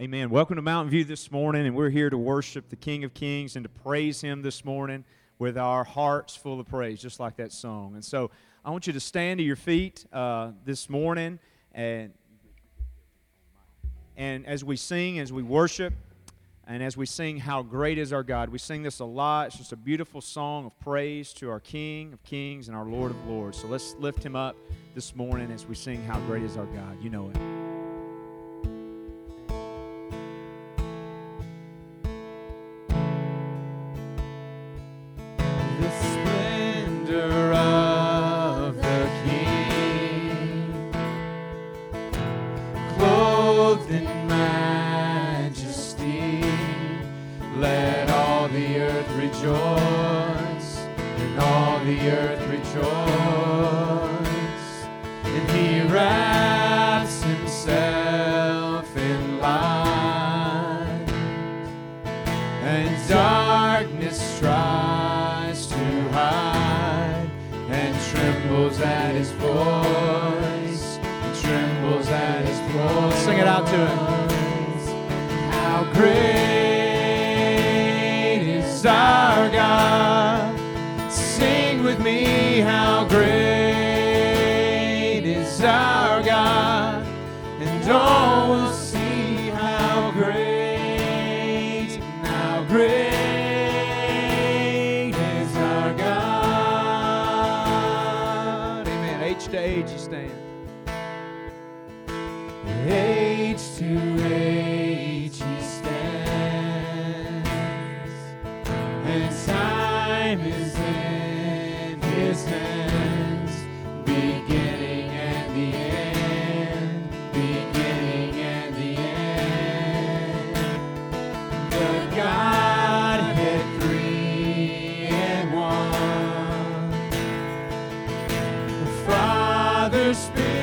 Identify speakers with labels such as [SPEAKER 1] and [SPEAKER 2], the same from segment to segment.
[SPEAKER 1] Amen. Welcome to Mountain View this morning, and we're here to worship the King of Kings and to praise Him this morning with our hearts full of praise, just like that song. And so I want you to stand to your feet uh, this morning, and, and as we sing, as we worship, and as we sing, How Great is Our God, we sing this a lot. It's just a beautiful song of praise to our King of Kings and our Lord of Lords. So let's lift Him up this morning as we sing, How Great is Our God. You know it.
[SPEAKER 2] Father Spirit.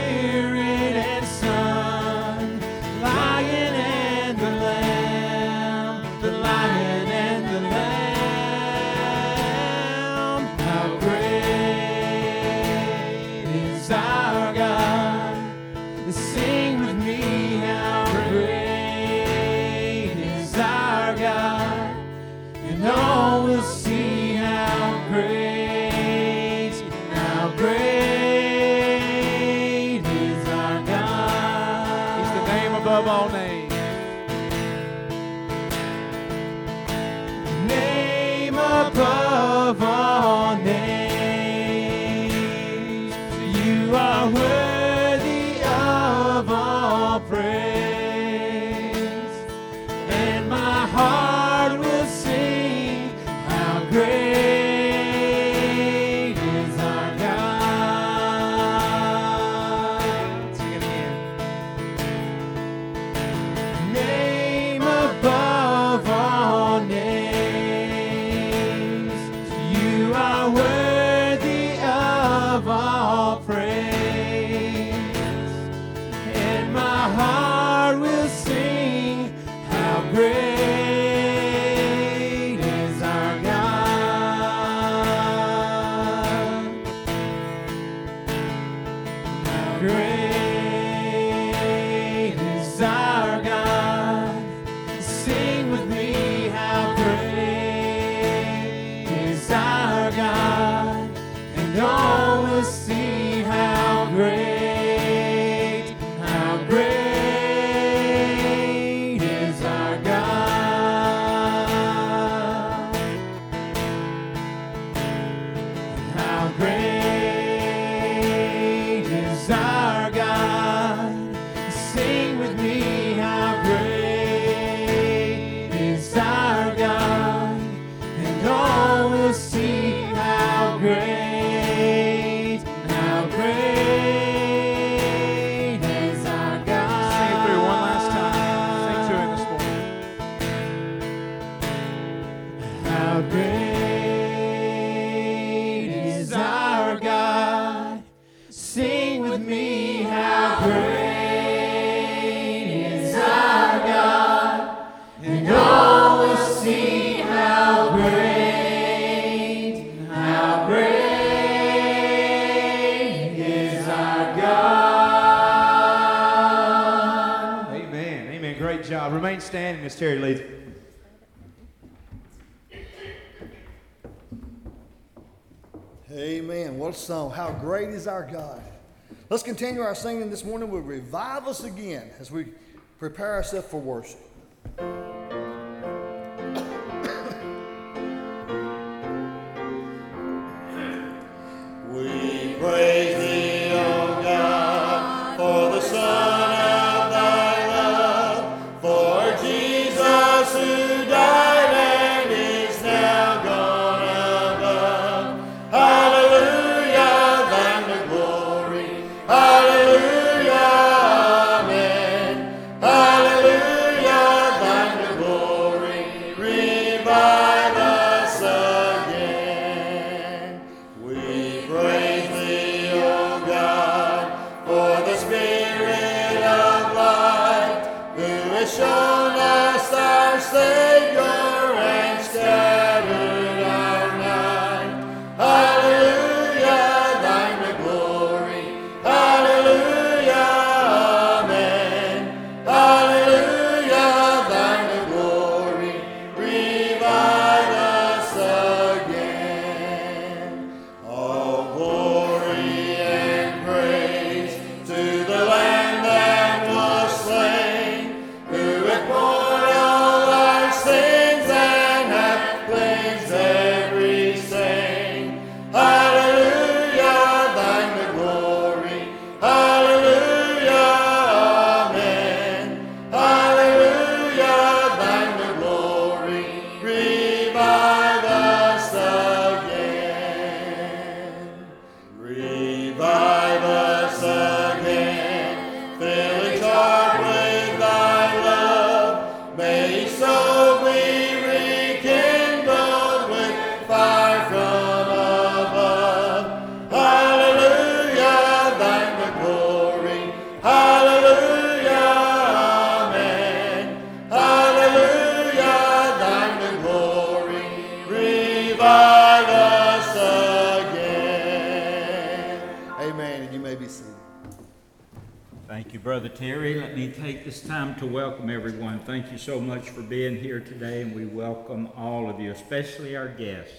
[SPEAKER 2] Great is our God.
[SPEAKER 3] Let's continue our singing this morning. We'll revive us again as we prepare ourselves for worship.
[SPEAKER 4] Much for being here today, and we welcome all of you, especially our guests.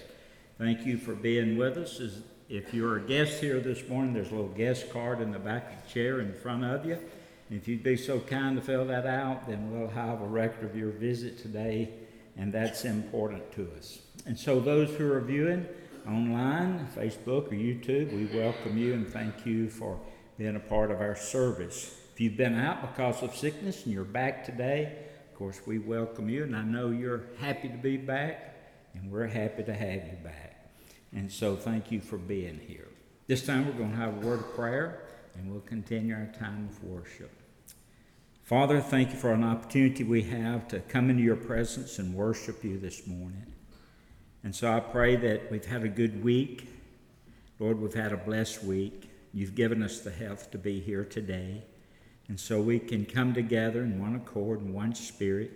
[SPEAKER 4] Thank you for being with us. If you're a guest here this morning, there's a little guest card in the back of the chair in front of you. If you'd be so kind to fill that out, then we'll have a record of your visit today, and that's important to us. And so, those who are viewing online, Facebook or YouTube, we welcome you and thank you for being a part of our service. If you've been out because of sickness and you're back today, course, we welcome you, and I know you're happy to be back, and we're happy to have you back. And so, thank you for being here. This time, we're going to have a word of prayer, and we'll continue our time of worship. Father, thank you for an opportunity we have to come into your presence and worship you this morning. And so I pray that we've had a good week. Lord, we've had a blessed week. You've given us the health to be here today. And so we can come together in one accord, in one spirit,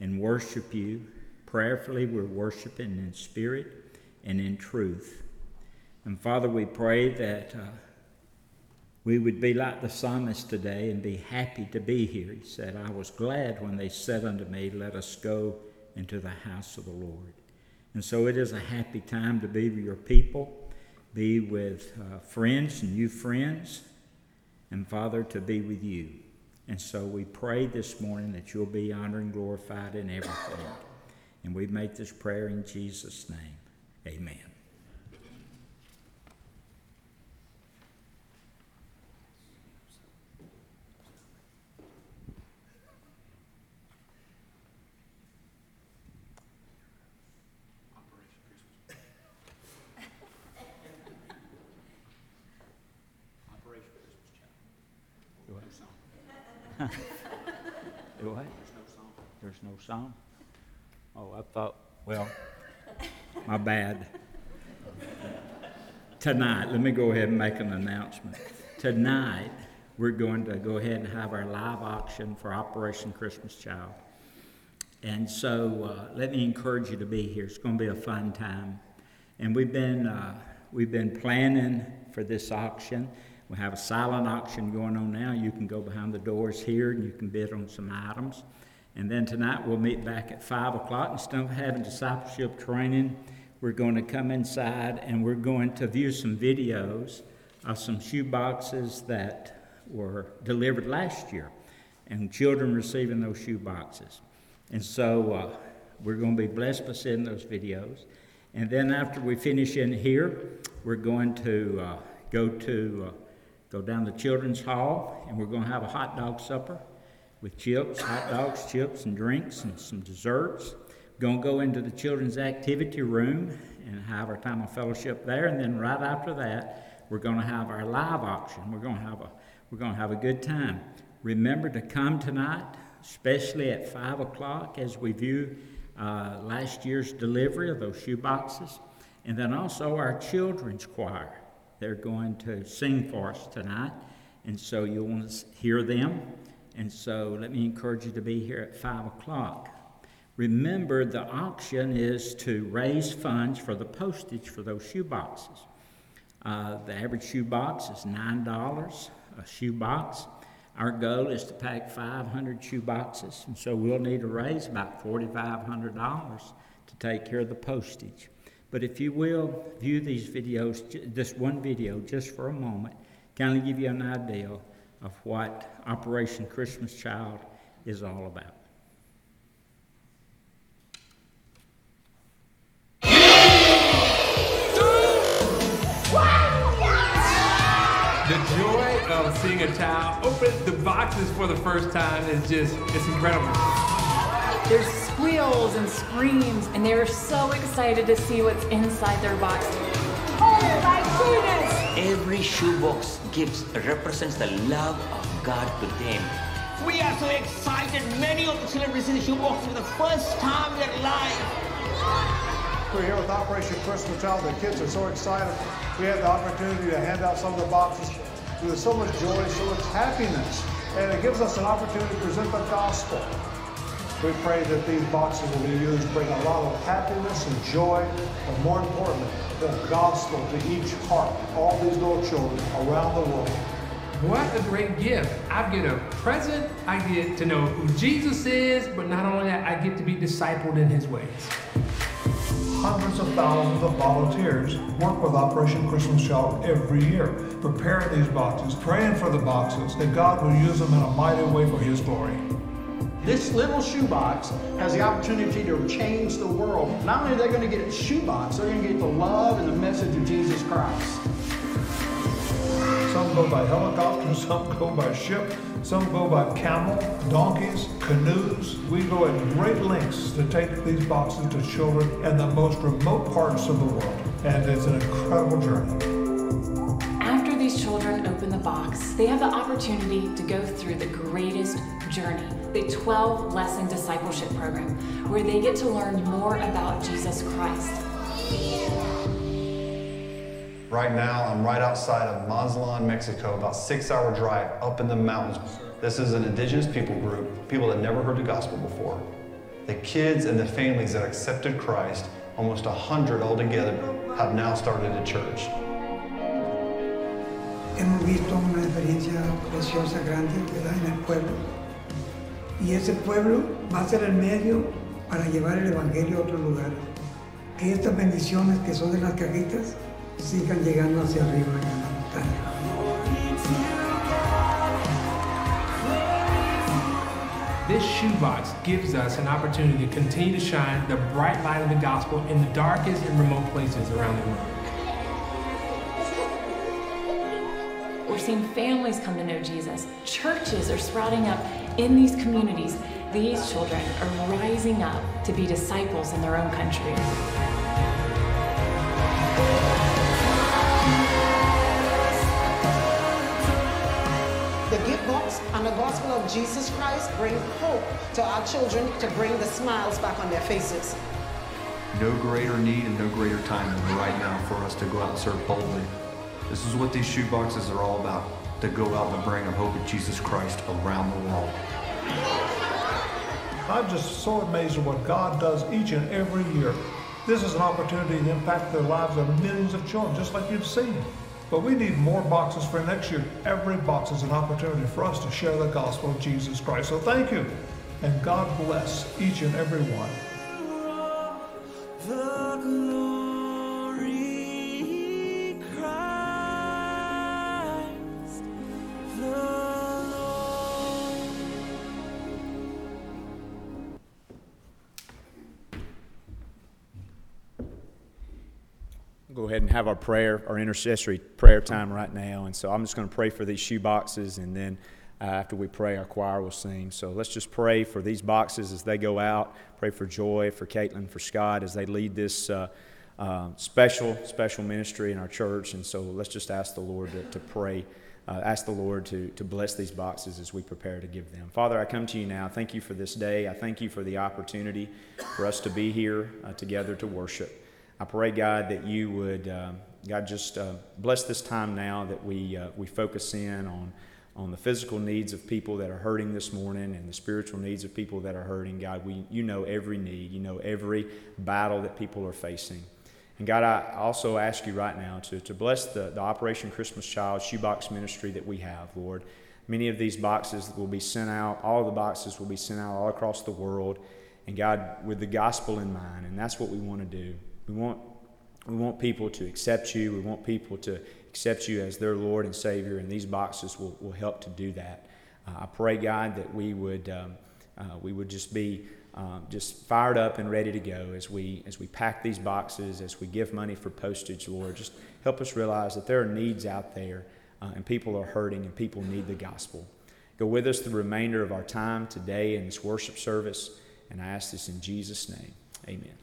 [SPEAKER 4] and worship you. Prayerfully, we're worshiping in spirit and in truth. And Father, we pray that uh, we would be like the psalmist today and be happy to be here. He said, I was glad when they said unto me, Let us go into the house of the Lord. And so it is a happy time to be with your people, be with uh, friends and new friends, and Father, to be with you. And so we pray this morning that you'll be honored and glorified in everything. And we make this prayer in Jesus' name. Amen. Do what? Do what? There's no Oh, I thought, well, my bad. Tonight, let me go ahead and make an announcement. Tonight, we're going to go ahead and have our live auction for Operation Christmas Child. And so uh, let me encourage you to be here. It's going to be a fun time. And we've been, uh, we've been planning for this auction. We have a silent auction going on now. You can go behind the doors here and you can bid on some items. And then tonight we'll meet back at 5 o'clock. Instead of having discipleship training, we're going to come inside and we're going to view some videos of some shoe boxes that were delivered last year and children receiving those shoe boxes. And so uh, we're going to be blessed by seeing those videos. And then after we finish in here, we're going to uh, go to uh, go down to Children's Hall, and we're going to have a hot dog supper with chips, hot dogs, chips, and drinks, and some desserts. We're going to go into the children's activity room and have our time of fellowship there, and then right after that, we're going to have our live auction. We're going to have a we're going to have a good time. Remember to come tonight, especially at five o'clock, as we view uh, last year's delivery of those shoe boxes, and then also our children's choir. They're going to sing for us tonight, and so you'll want to hear them. And so let me encourage you to be here at 5 o'clock. Remember, the auction is to raise funds for the postage for those shoe boxes. Uh, the average shoe box is $9 a shoe box. Our goal is to pack 500 shoe boxes, and so we'll need to raise about $4,500 to take care of the postage. But if you will, view these videos, this one video, just for a moment, kind of give you an idea of what Operation Christmas Child is all about.
[SPEAKER 5] The joy of seeing a child open the boxes for the first time is just, it's incredible.
[SPEAKER 6] There's squeals and screams, and they're so excited to see what's inside their box.
[SPEAKER 7] My goodness!
[SPEAKER 8] Every shoebox gives represents the love of God to them.
[SPEAKER 9] We are so excited. Many of the children receive the shoebox for the first time in their life.
[SPEAKER 10] We're here with Operation Christmas Child. The kids are so excited. We had the opportunity to hand out some of the boxes with so much joy, so much happiness. And it gives us an opportunity to present the gospel. We pray that these boxes will be used to bring a lot of happiness and joy, but more importantly, the gospel to each heart, all these little children around the world.
[SPEAKER 5] What a great gift. I get a present, I get to know who Jesus is, but not only that, I get to be discipled in his ways.
[SPEAKER 10] Hundreds of thousands of volunteers work with Operation Christmas Child every year, preparing these boxes, praying for the boxes, that God will use them in a mighty way for His glory.
[SPEAKER 11] This little shoebox has the opportunity to change the world. Not only are they going to get a shoebox, they're going to get the love and the message of Jesus Christ.
[SPEAKER 10] Some go by helicopter, some go by ship, some go by camel, donkeys, canoes. We go at great lengths to take these boxes to children in the most remote parts of the world. And it's an incredible journey.
[SPEAKER 6] These children open the box, they have the opportunity to go through the greatest journey, the 12 lesson discipleship program, where they get to learn more about Jesus Christ.
[SPEAKER 12] Right now, I'm right outside of Mazatlan, Mexico, about six hour drive up in the mountains. This is an indigenous people group, people that never heard the gospel before. The kids and the families that accepted Christ, almost a hundred altogether, have now started a church.
[SPEAKER 13] Hemos visto una experiencia preciosa, grande, que da en el pueblo. Y ese pueblo va a ser el medio para llevar el Evangelio a otro lugar. Que estas bendiciones que son de las cajitas sigan llegando hacia arriba en la montaña.
[SPEAKER 5] This shoebox gives us an opportunity to continue to shine the bright light of the gospel in the darkest and remote places around the world.
[SPEAKER 6] We're seeing families come to know Jesus. Churches are sprouting up in these communities. These children are rising up to be disciples in their own country.
[SPEAKER 7] The gift box and the gospel of Jesus Christ bring hope to our children to bring the smiles back on their faces.
[SPEAKER 12] No greater need and no greater time than right now for us to go out and serve boldly. This is what these shoe boxes are all about to go out and bring the hope of Jesus Christ around the world.
[SPEAKER 10] I'm just so amazed at what God does each and every year. This is an opportunity to impact the lives of millions of children, just like you've seen. But we need more boxes for next year. Every box is an opportunity for us to share the gospel of Jesus Christ. So thank you. And God bless each and every one.
[SPEAKER 1] Ahead and have our prayer, our intercessory prayer time right now. And so I'm just going to pray for these shoe boxes, and then uh, after we pray, our choir will sing. So let's just pray for these boxes as they go out. Pray for Joy, for Caitlin, for Scott as they lead this uh, uh, special, special ministry in our church. And so let's just ask the Lord to, to pray. Uh, ask the Lord to, to bless these boxes as we prepare to give them. Father, I come to you now. Thank you for this day. I thank you for the opportunity for us to be here uh, together to worship. I pray, God, that you would, uh, God, just uh, bless this time now that we, uh, we focus in on, on the physical needs of people that are hurting this morning and the spiritual needs of people that are hurting. God, we, you know every need, you know every battle that people are facing. And God, I also ask you right now to, to bless the, the Operation Christmas Child shoebox ministry that we have, Lord. Many of these boxes will be sent out, all of the boxes will be sent out all across the world. And God, with the gospel in mind, and that's what we want to do. We want, we want people to accept you. We want people to accept you as their Lord and Savior, and these boxes will, will help to do that. Uh, I pray, God, that we would, um, uh, we would just be um, just fired up and ready to go as we, as we pack these boxes, as we give money for postage, Lord. Just help us realize that there are needs out there, uh, and people are hurting, and people need the gospel. Go with us the remainder of our time today in this worship service, and I ask this in Jesus' name. Amen. Amen.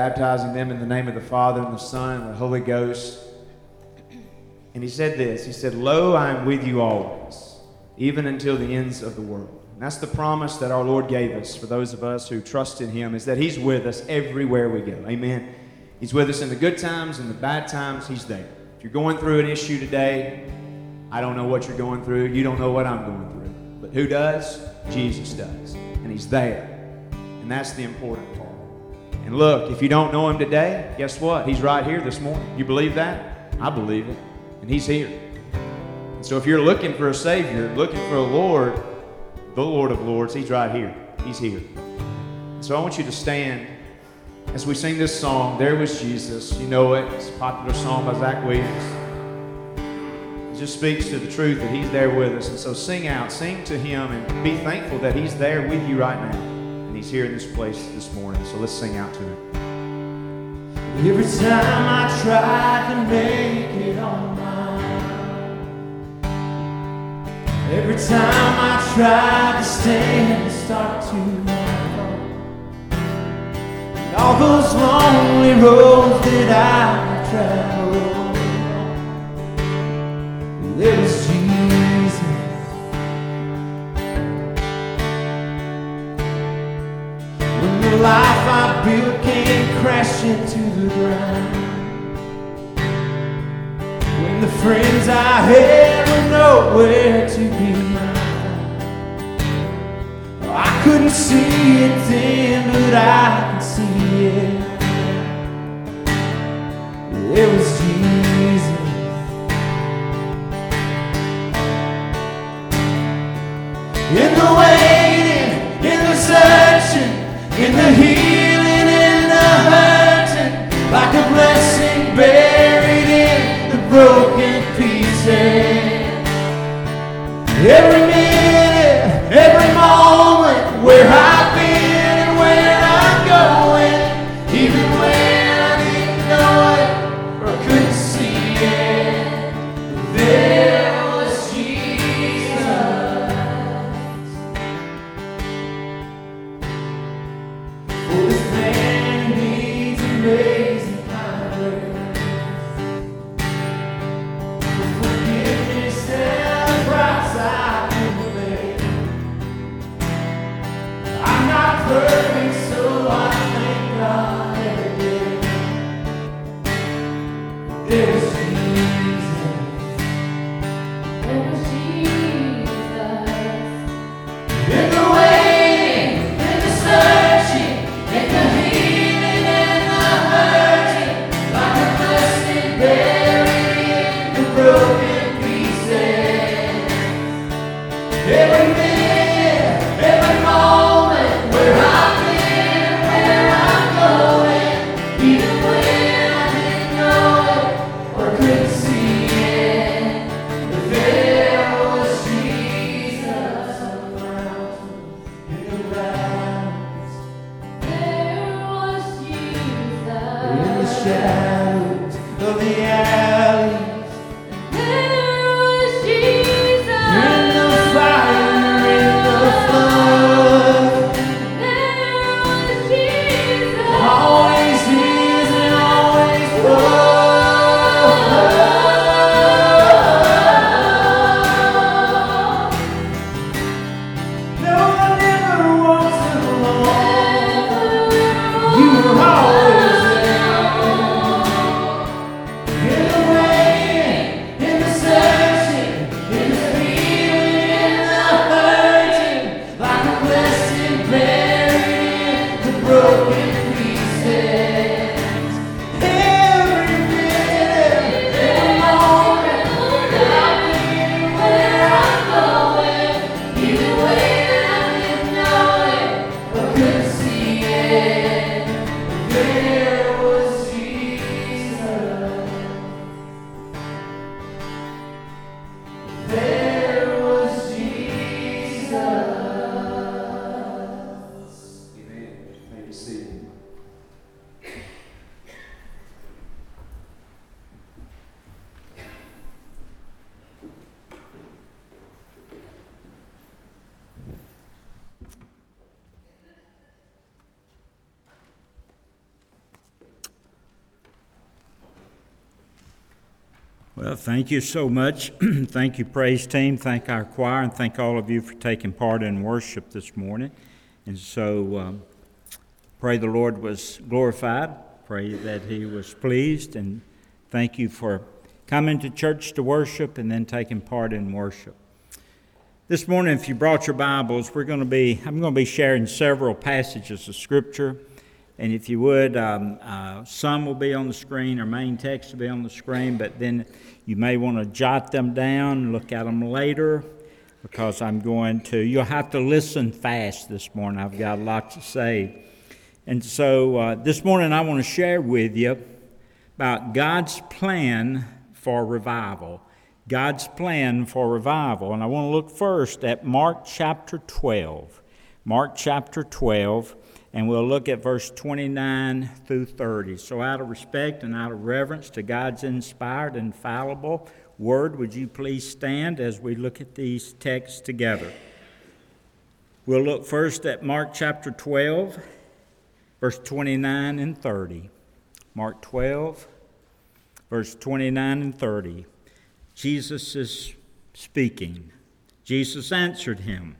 [SPEAKER 1] Baptizing them in the name of the Father and the Son and the Holy Ghost. And he said this He said, Lo, I am with you always, even until the ends of the world. And that's the promise that our Lord gave us for those of us who trust in Him, is that He's with us everywhere we go. Amen. He's with us in the good times and the bad times. He's there. If you're going through an issue today, I don't know what you're going through. You don't know what I'm going through. But who does? Jesus does. And He's there. And that's the important part. And look, if you don't know Him today, guess what? He's right here this morning. You believe that? I believe it. And He's here. And so if you're looking for a Savior, looking for a Lord, the Lord of Lords, He's right here. He's here. So I want you to stand as we sing this song, There Was Jesus. You know it. It's a popular song by Zach Williams. It just speaks to the truth that He's there with us. And so sing out, sing to Him, and be thankful that He's there with you right now. He's here in this place this morning. So let's sing out to Him.
[SPEAKER 2] Every time I try to make it on my own, every time I try to and start to and all those lonely roads that I traveled, life I came crashing to the ground. When the friends I had were nowhere to be found. I couldn't see it then, but I can see it. It was Jesus. In the waiting, in the searching, in the healing, Every Thank
[SPEAKER 4] you so much. thank you, praise team. Thank our choir, and thank all of you for taking part in worship this morning. And so, um, pray the Lord was glorified. Pray that He was pleased, and thank you for coming to church to worship and then taking part in worship. This morning, if you brought your Bibles, we're going to be I'm going to be sharing several passages of Scripture. And if you would, um, uh, some will be on the screen, or main text will be on the screen, but then you may want to jot them down, look at them later, because I'm going to, you'll have to listen fast this morning. I've got a lot to say. And so uh, this morning I want to share with you about God's plan for revival. God's plan for revival. And I want to look first at Mark chapter 12. Mark chapter 12 and we'll look at verse 29 through 30. So, out of respect and out of reverence to God's inspired, infallible word, would you please stand as we look at these texts together? We'll look first at Mark chapter 12, verse 29 and 30. Mark 12, verse 29 and 30. Jesus is speaking. Jesus answered him.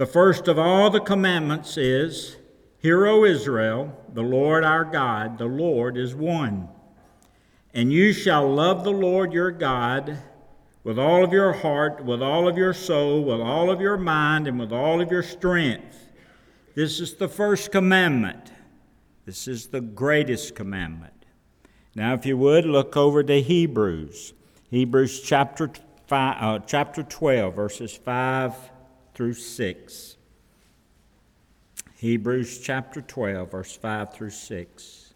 [SPEAKER 4] The first of all the commandments is Hear, O Israel, the Lord our God, the Lord is one. And you shall love the Lord your God with all of your heart, with all of your soul, with all of your mind, and with all of your strength. This is the first commandment. This is the greatest commandment. Now, if you would, look over to Hebrews. Hebrews chapter, five, uh, chapter 12, verses 5 through 6. Hebrews chapter 12, verse 5 through 6.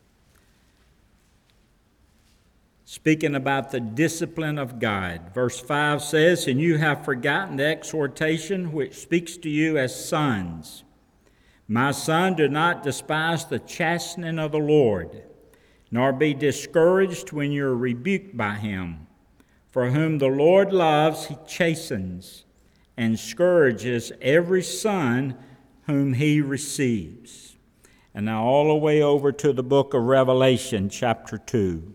[SPEAKER 4] Speaking about the discipline of God. Verse 5 says, And you have forgotten the exhortation which speaks to you as sons. My son, do not despise the chastening of the Lord, nor be discouraged when you are rebuked by him. For whom the Lord loves, he chastens and scourges every son whom he receives. And now, all the way over to the book of Revelation, chapter 2.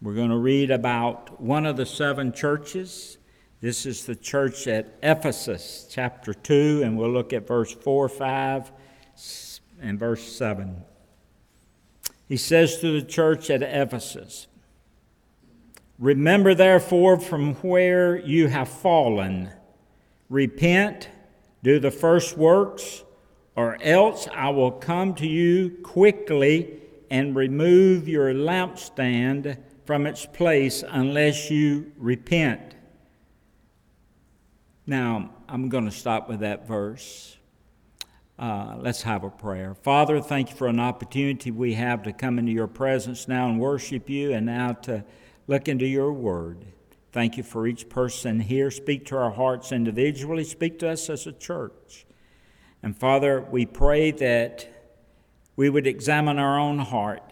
[SPEAKER 4] We're going to read about one of the seven churches. This is the church at Ephesus, chapter 2, and we'll look at verse 4, 5, and verse 7. He says to the church at Ephesus, Remember, therefore, from where you have fallen, repent, do the first works, or else I will come to you quickly and remove your lampstand from its place unless you repent. Now, I'm going to stop with that verse. Uh, let's have a prayer. Father, thank you for an opportunity we have to come into your presence now and worship you, and now to look into your word. Thank you for each person here. Speak to our hearts individually, speak to us as a church. And Father, we pray that we would examine our own heart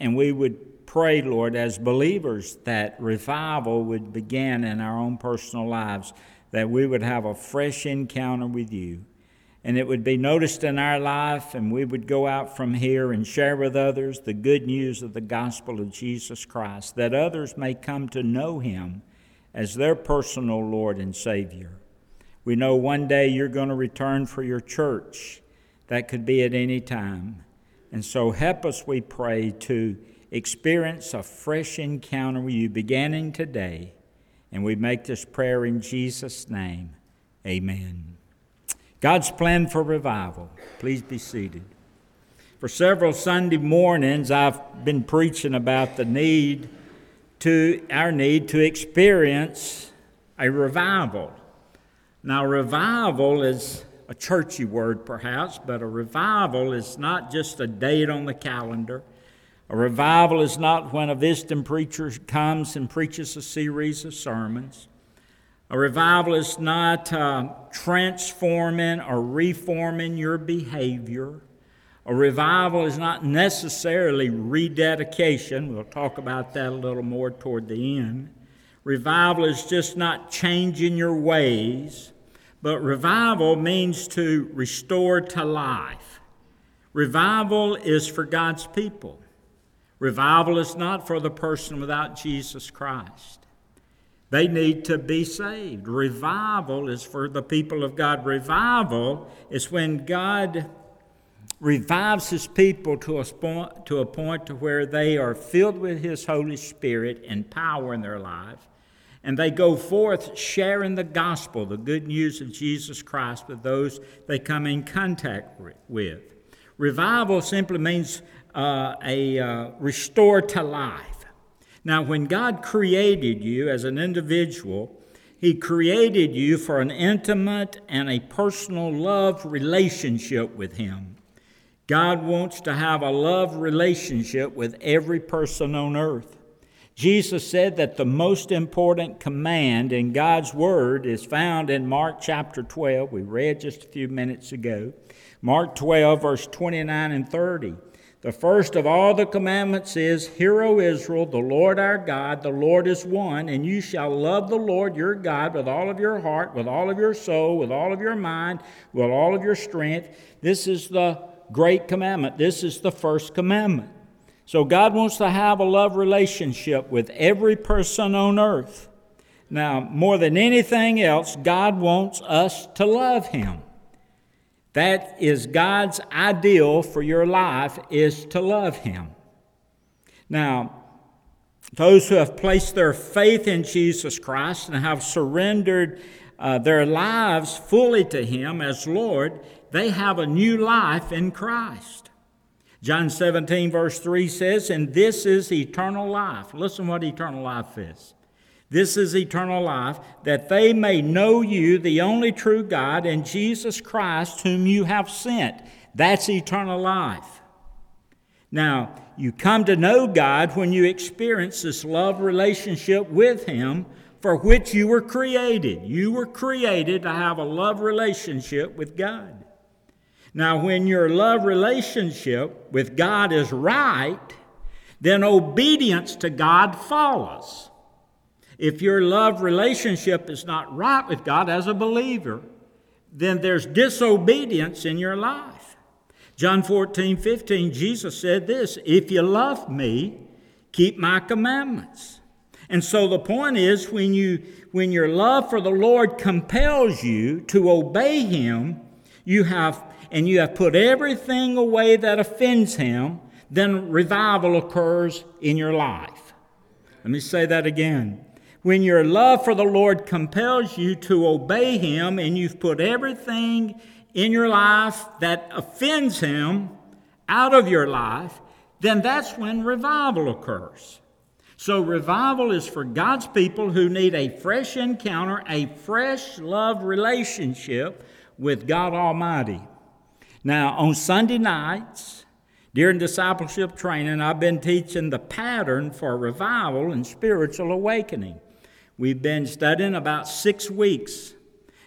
[SPEAKER 4] and we would pray, Lord, as believers, that revival would begin in our own personal lives, that we would have a fresh encounter with you and it would be noticed in our life, and we would go out from here and share with others the good news of the gospel of Jesus Christ, that others may come to know him as their personal Lord and Savior. We know one day you're going to return for your church. That could be at any time. And so help us, we pray, to experience a fresh encounter with you beginning today. And we make this prayer in Jesus' name. Amen. God's plan for revival. Please be seated. For several Sunday mornings, I've been preaching about the need to, our need to experience a revival. Now, revival is a churchy word, perhaps, but a revival is not just a date on the calendar. A revival is not when a visiting preacher comes and preaches a series of sermons. A revival is not uh, transforming or reforming your behavior. A revival is not necessarily rededication. We'll talk about that a little more toward the end. Revival is just not changing your ways, but revival means to restore to life. Revival is for God's people. Revival is not for the person without Jesus Christ. They need to be saved. Revival is for the people of God. Revival is when God revives his people to a, point, to a point to where they are filled with his Holy Spirit and power in their life. And they go forth sharing the gospel, the good news of Jesus Christ, with those they come in contact with. Revival simply means uh, a uh, restore to life. Now, when God created you as an individual, He created you for an intimate and a personal love relationship with Him. God wants to have a love relationship with every person on earth. Jesus said that the most important command in God's Word is found in Mark chapter 12. We read just a few minutes ago. Mark 12, verse 29 and 30. The first of all the commandments is Hear, O Israel, the Lord our God, the Lord is one, and you shall love the Lord your God with all of your heart, with all of your soul, with all of your mind, with all of your strength. This is the great commandment. This is the first commandment. So God wants to have a love relationship with every person on earth. Now, more than anything else, God wants us to love Him. That is God's ideal for your life is to love him. Now, those who have placed their faith in Jesus Christ and have surrendered uh, their lives fully to him as Lord, they have a new life in Christ. John 17, verse 3 says, And this is eternal life. Listen what eternal life is this is eternal life, that they may know you, the only true God, and Jesus Christ, whom you have sent. That's eternal life. Now, you come to know God when you experience this love relationship with Him for which you were created. You were created to have a love relationship with God. Now, when your love relationship with God is right, then obedience to God follows. If your love relationship is not right with God as a believer, then there's disobedience in your life. John 14, 15, Jesus said this If you love me, keep my commandments. And so the point is when you when your love for the Lord compels you to obey him, you have and you have put everything away that offends him, then revival occurs in your life. Let me say that again when your love for the Lord compels you to obey Him and you've put everything in your life that offends Him out of your life, then that's when revival occurs. So, revival is for God's people who need a fresh encounter, a fresh love relationship with God Almighty. Now, on Sunday nights, during discipleship training, I've been teaching the pattern for revival and spiritual awakening. We've been studying about six weeks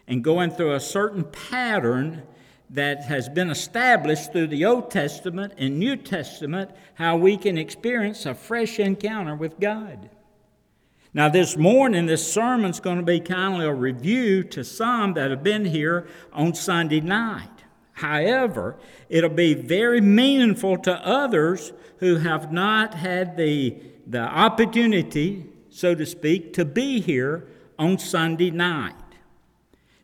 [SPEAKER 4] and going through a certain pattern that has been established through the Old Testament and New Testament, how we can experience a fresh encounter with God. Now, this morning, this sermon's going to be kind of a review to some that have been here on Sunday night. However, it'll be very meaningful to others who have not had the, the opportunity so to speak, to be here on Sunday night.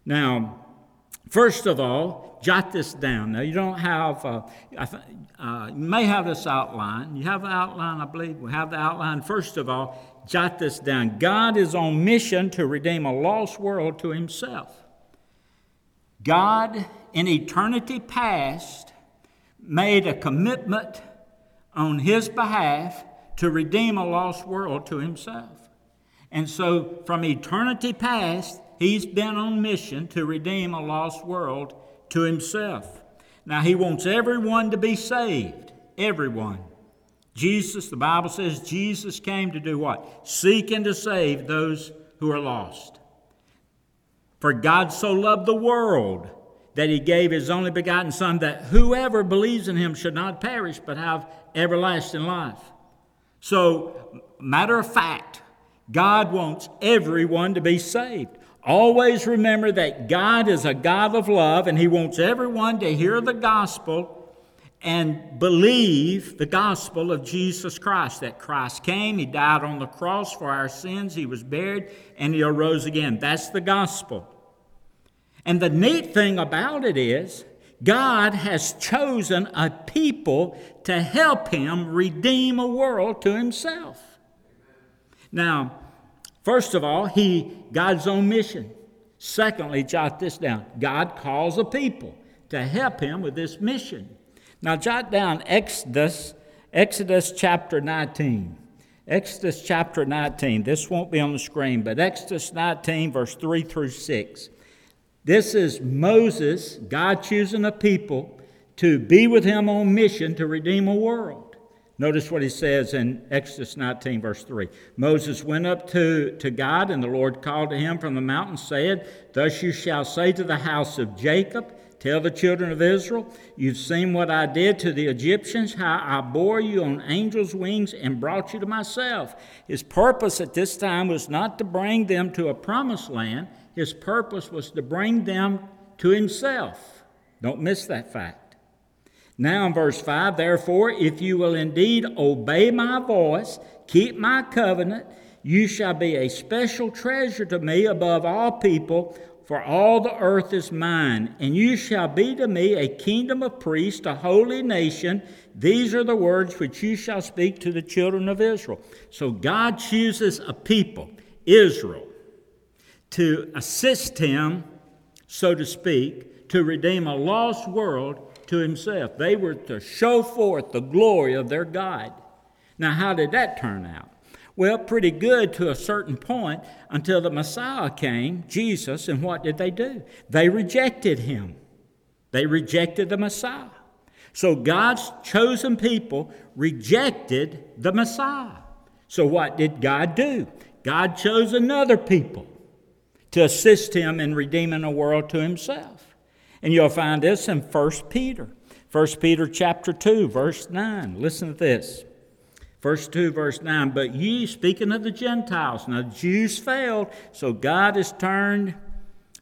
[SPEAKER 4] Now, first of all, jot this down. Now, you don't have, uh, uh, you may have this outline. You have the outline, I believe. We have the outline. First of all, jot this down. God is on mission to redeem a lost world to himself. God, in eternity past, made a commitment on his behalf to redeem a lost world to himself. And so, from eternity past, he's been on mission to redeem a lost world to himself. Now, he wants everyone to be saved. Everyone. Jesus, the Bible says Jesus came to do what? Seek and to save those who are lost. For God so loved the world that he gave his only begotten Son, that whoever believes in him should not perish but have everlasting life. So, matter of fact, God wants everyone to be saved. Always remember that God is a God of love and He wants everyone to hear the gospel and believe the gospel of Jesus Christ that Christ came, He died on the cross for our sins, He was buried, and He arose again. That's the gospel. And the neat thing about it is, God has chosen a people to help Him redeem a world to Himself. Now, first of all, He God's own mission. Secondly, jot this down God calls a people to help Him with this mission. Now, jot down Exodus, Exodus chapter 19. Exodus chapter 19. This won't be on the screen, but Exodus 19, verse 3 through 6. This is Moses, God choosing a people to be with him on mission to redeem a world. Notice what he says in Exodus 19, verse 3. Moses went up to, to God, and the Lord called to him from the mountain, said, Thus you shall say to the house of Jacob, Tell the children of Israel, you've seen what I did to the Egyptians, how I bore you on angels' wings and brought you to myself. His purpose at this time was not to bring them to a promised land, his purpose was to bring them to himself. Don't miss that fact. Now, in verse 5, therefore, if you will indeed obey my voice, keep my covenant, you shall be a special treasure to me above all people for all the earth is mine, and you shall be to me a kingdom of priests, a holy nation. These are the words which you shall speak to the children of Israel. So God chooses a people, Israel, to assist him, so to speak, to redeem a lost world to himself. They were to show forth the glory of their God. Now, how did that turn out? Well, pretty good to a certain point until the Messiah came, Jesus, and what did they do? They rejected him. They rejected the Messiah. So God's chosen people rejected the Messiah. So what did God do? God chose another people to assist him in redeeming the world to himself. And you'll find this in 1 Peter. 1 Peter chapter 2, verse 9. Listen to this. Verse 2, verse 9, but ye, speaking of the Gentiles, now the Jews failed, so God has turned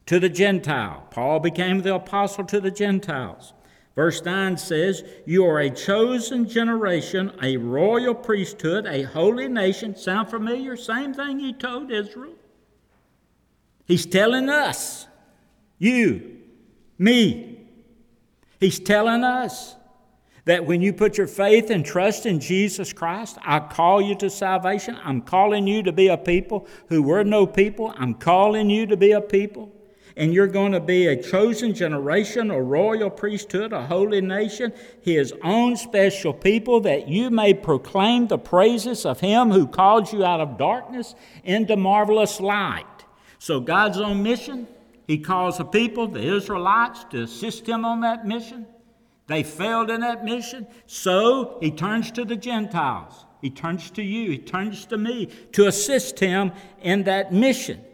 [SPEAKER 4] to the Gentile. Paul became the apostle to the Gentiles. Verse 9 says, You are a chosen generation, a royal priesthood, a holy nation. Sound familiar? Same thing he told Israel. He's telling us, you, me, he's telling us that when you put your faith and trust in Jesus Christ, I call you to salvation. I'm calling you to be a people who were no people. I'm calling you to be a people. And you're going to be a chosen generation, a royal priesthood, a holy nation, his own special people, that you may proclaim the praises of him who called you out of darkness into marvelous light. So, God's own mission, he calls the people, the Israelites, to assist him on that mission. They failed in that mission. So he turns to the Gentiles. He turns to you. He turns to me to assist him in that mission.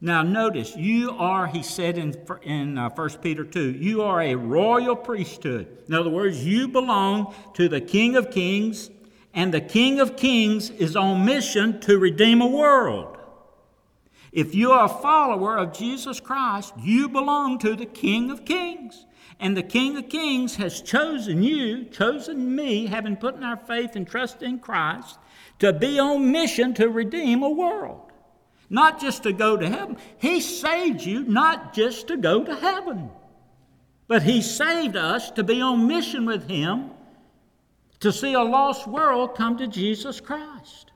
[SPEAKER 4] Now, notice, you are, he said in, in uh, 1 Peter 2, you are a royal priesthood. In other words, you belong to the King of Kings, and the King of Kings is on mission to redeem a world. If you are a follower of Jesus Christ, you belong to the King of Kings. And the King of Kings has chosen you, chosen me, having put in our faith and trust in Christ, to be on mission to redeem a world. Not just to go to heaven. He saved you not just to go to heaven, but He saved us to be on mission with Him to see a lost world come to Jesus Christ.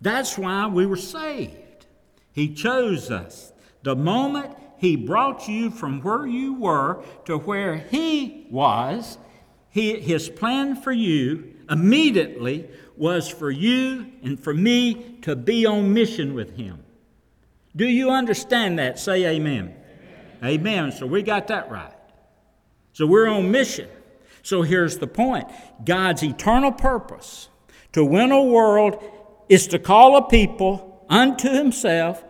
[SPEAKER 4] That's why we were saved. He chose us. The moment he brought you from where you were to where He was. He, his plan for you immediately was for you and for me to be on mission with Him. Do you understand that? Say amen. Amen. amen. So we got that right. So we're on mission. So here's the point God's eternal purpose to win a world is to call a people unto Himself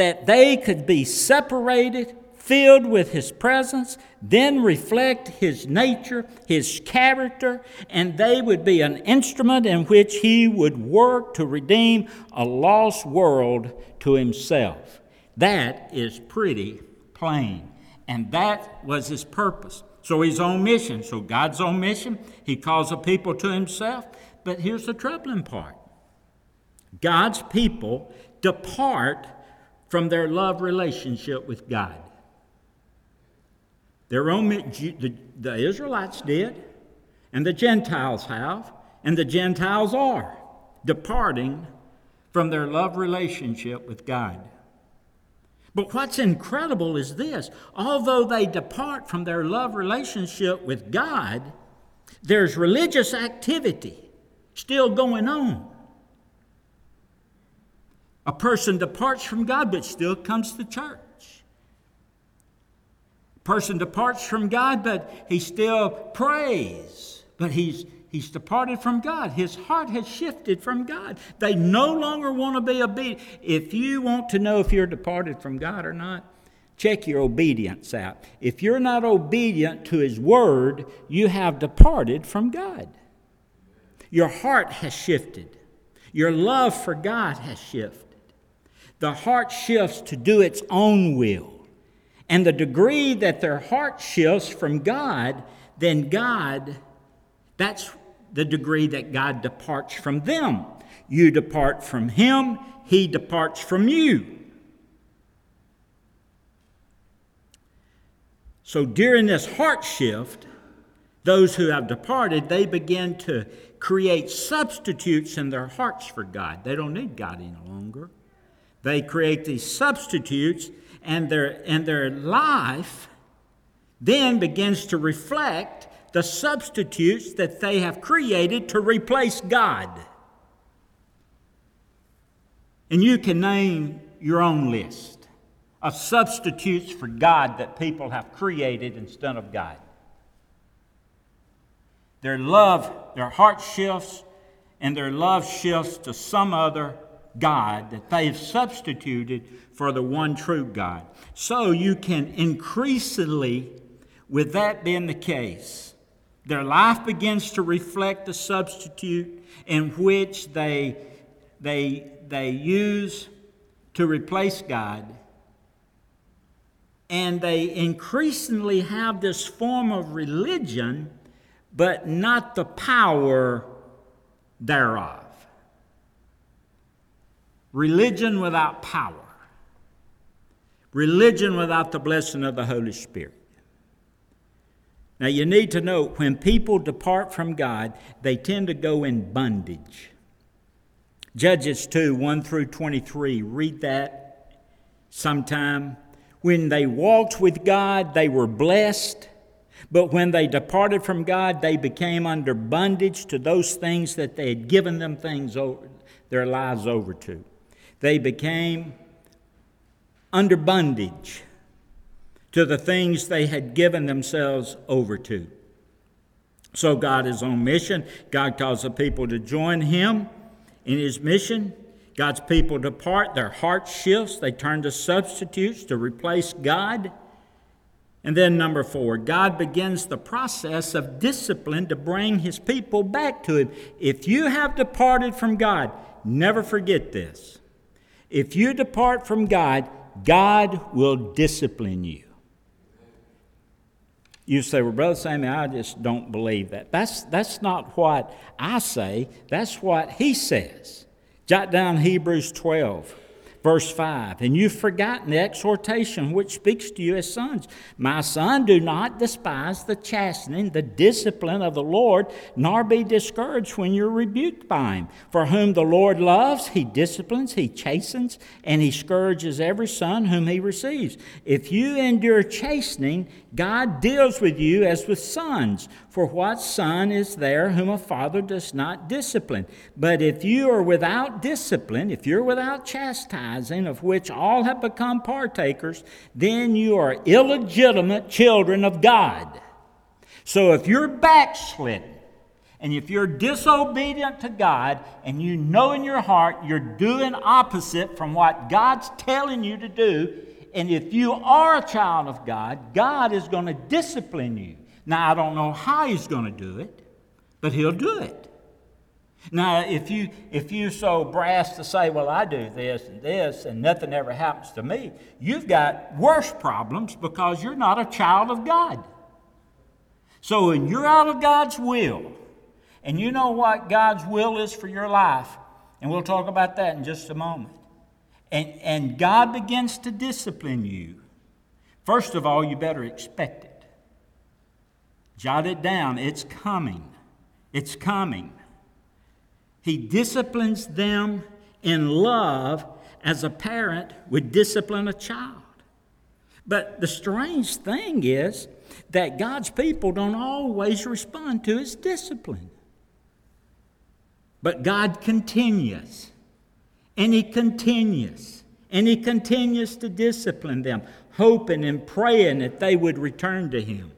[SPEAKER 4] that they could be separated, filled with His presence, then reflect His nature, His character, and they would be an instrument in which He would work to redeem a lost world to Himself. That is pretty plain. And that was His purpose. So His own mission. So God's own mission. He calls a people to himself. But here's the troubling part God's people depart from their love relationship with God. Their own, the, the Israelites did, and the Gentiles have, and the Gentiles are departing from their love relationship with God. But what's incredible is this although they depart from their love relationship with God, there's religious activity still going on. A person departs from God but still comes to church. A person departs from God but he still prays, but he's He's departed from God. His heart has shifted from God. They no longer want to be obedient. If you want to know if you're departed from God or not, check your obedience out. If you're not obedient to His word, you have departed from God. Your heart has shifted, your love for God has shifted. The heart shifts to do its own will. And the degree that their heart shifts from God, then God, that's the degree that God departs from them. You depart from Him, He departs from you. So during this heart shift, those who have departed, they begin to create substitutes in their hearts for God. They don't need God any longer. They create these substitutes, and their, and their life then begins to reflect the substitutes that they have created to replace God. And you can name your own list of substitutes for God that people have created instead of God. Their love, their heart shifts, and their love shifts to some other God that they have substituted for the one true God. So you can increasingly, with that being the case, their life begins to reflect the substitute in which they, they, they use to replace God. And they increasingly have this form of religion, but not the power thereof. Religion without power. Religion without the blessing of the Holy Spirit. Now, you need to know when people depart from God, they tend to go in bondage. Judges 2 1 through 23, read that sometime. When they walked with God, they were blessed. But when they departed from God, they became under bondage to those things that they had given them things over, their lives over to. They became under bondage to the things they had given themselves over to. So God is on mission. God calls the people to join Him in His mission. God's people depart, their heart shifts, they turn to substitutes to replace God. And then, number four, God begins the process of discipline to bring His people back to Him. If you have departed from God, never forget this. If you depart from God, God will discipline you. You say, Well, Brother Sammy, I just don't believe that. That's, that's not what I say, that's what he says. Jot down Hebrews 12. Verse 5 And you've forgotten the exhortation which speaks to you as sons. My son, do not despise the chastening, the discipline of the Lord, nor be discouraged when you're rebuked by him. For whom the Lord loves, he disciplines, he chastens, and he scourges every son whom he receives. If you endure chastening, God deals with you as with sons. For what son is there whom a father does not discipline? But if you are without discipline, if you're without chastising, of which all have become partakers, then you are illegitimate children of God. So if you're backslidden, and if you're disobedient to God and you know in your heart you're doing opposite from what God's telling you to do, and if you are a child of God, God is going to discipline you. Now, I don't know how he's going to do it, but he'll do it. Now, if you if you so brass to say, "Well, I do this and this, and nothing ever happens to me," you've got worse problems because you're not a child of God. So when you're out of God's will, and you know what God's will is for your life, and we'll talk about that in just a moment, and, and God begins to discipline you, first of all, you better expect it. Jot it down. It's coming. It's coming. He disciplines them in love as a parent would discipline a child. But the strange thing is that God's people don't always respond to his discipline. But God continues, and he continues, and he continues to discipline them, hoping and praying that they would return to him.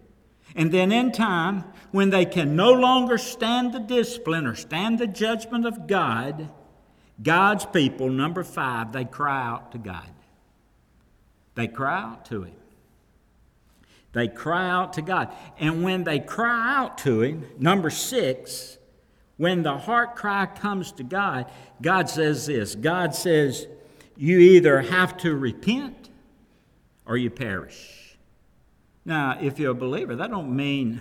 [SPEAKER 4] And then in time, when they can no longer stand the discipline or stand the judgment of God, God's people, number five, they cry out to God. They cry out to Him. They cry out to God. And when they cry out to Him, number six, when the heart cry comes to God, God says this God says, You either have to repent or you perish. Now, if you're a believer, that don't mean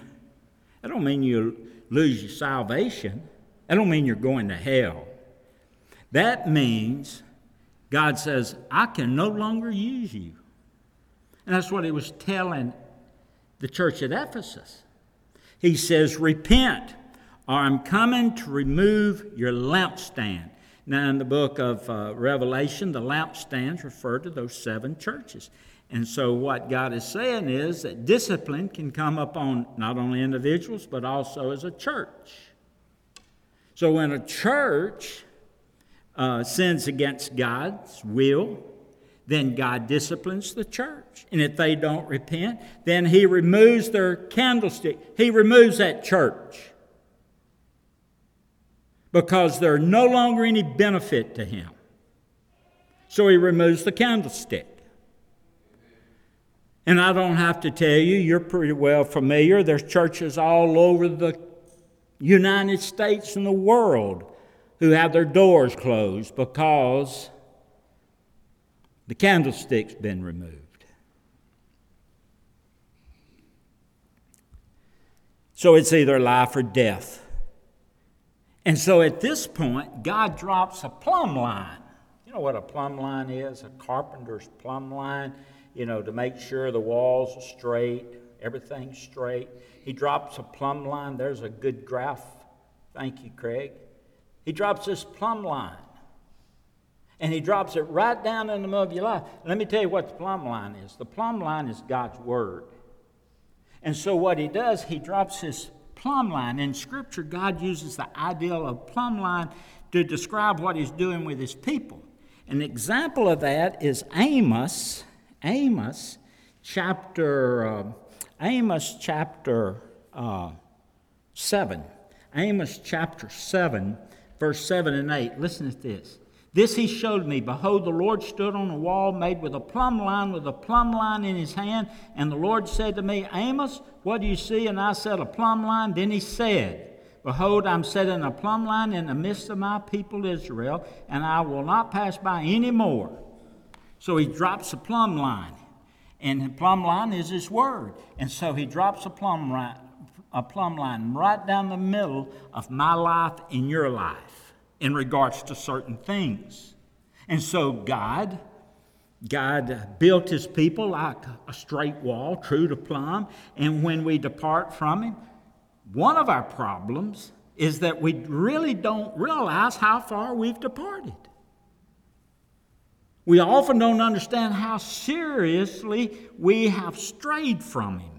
[SPEAKER 4] that don't mean you lose your salvation. That don't mean you're going to hell. That means God says, I can no longer use you. And that's what he was telling the church at Ephesus. He says, Repent, or I'm coming to remove your lampstand. Now, in the book of uh, Revelation, the lampstands refer to those seven churches. And so, what God is saying is that discipline can come upon not only individuals, but also as a church. So, when a church uh, sins against God's will, then God disciplines the church. And if they don't repent, then He removes their candlestick. He removes that church because they're no longer any benefit to Him. So He removes the candlestick. And I don't have to tell you, you're pretty well familiar. There's churches all over the United States and the world who have their doors closed because the candlestick's been removed. So it's either life or death. And so at this point, God drops a plumb line. You know what a plumb line is? A carpenter's plumb line, you know, to make sure the walls are straight, everything's straight. He drops a plumb line. There's a good graph. Thank you, Craig. He drops this plumb line. And he drops it right down in the middle of your life. Let me tell you what the plumb line is. The plumb line is God's Word. And so what he does, he drops this plumb line. In Scripture, God uses the ideal of plumb line to describe what he's doing with his people. An example of that is Amos, Amos chapter, uh, Amos chapter uh, 7. Amos chapter 7 verse 7 and 8. Listen to this. This he showed me. Behold, the Lord stood on a wall made with a plumb line, with a plumb line in his hand. And the Lord said to me, Amos, what do you see? And I said, A plumb line. Then he said, Behold, I'm setting a plumb line in the midst of my people Israel, and I will not pass by any more. So he drops a plumb line. And the plumb line is his word. And so he drops a plumb line, a plumb line right down the middle of my life and your life in regards to certain things. And so God, God built his people like a straight wall, true to plumb. And when we depart from him, one of our problems is that we really don't realize how far we've departed. We often don't understand how seriously we have strayed from him.